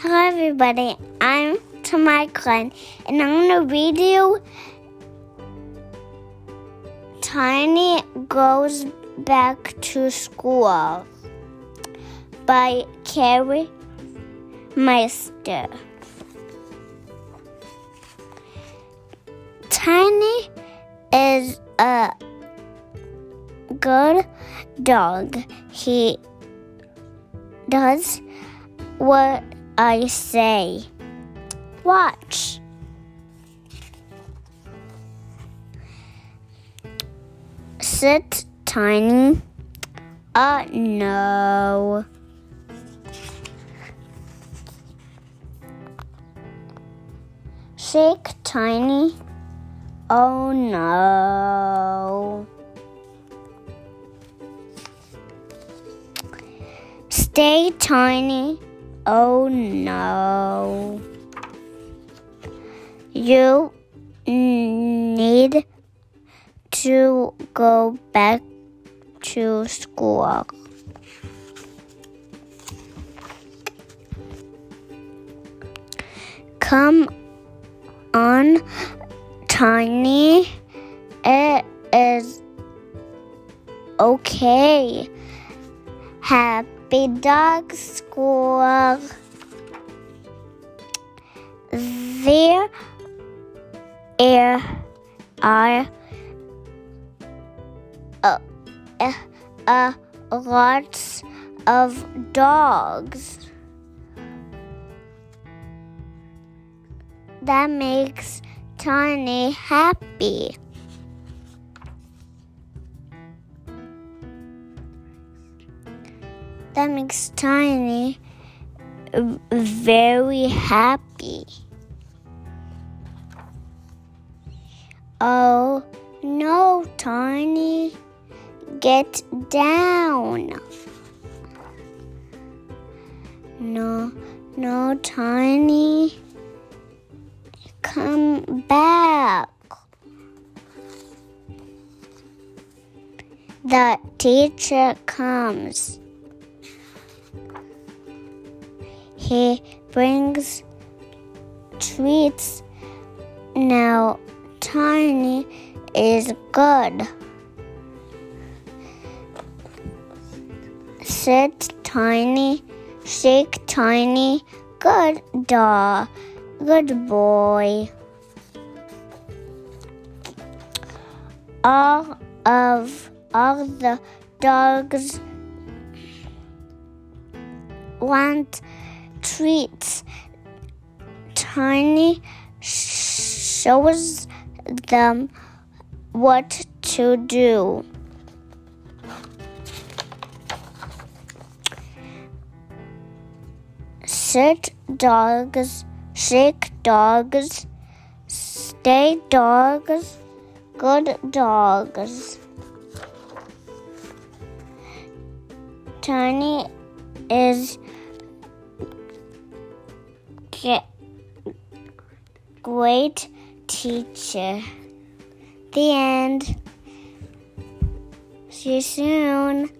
Hello, everybody. I'm Tamar Klein, and I'm going to read you Tiny Goes Back to School by Cari Meister. Tiny is a good dog. He does what I say. Watch. Sit, Tiny. Uh, no. Shake, Tiny. Oh, no. Stay, Tiny. Oh no. You need to go back to school. Come on, Tiny. It is okay. Happy dog school. There are uh, uh, uh, lots of dogs. That makes Tiny happy. That makes Tiny very happy. Oh no, Tiny, get down. No, no, Tiny, come back. The teacher comes. He brings treats. Now, Tiny is good. Sit, Tiny. Shake, Tiny. Good dog. Good boy. All of all the dogs want treats. Tiny shows them what to do. Sit dogs, shake dogs, stay dogs, good dogs. Tiny is great teacher. The end. See you soon.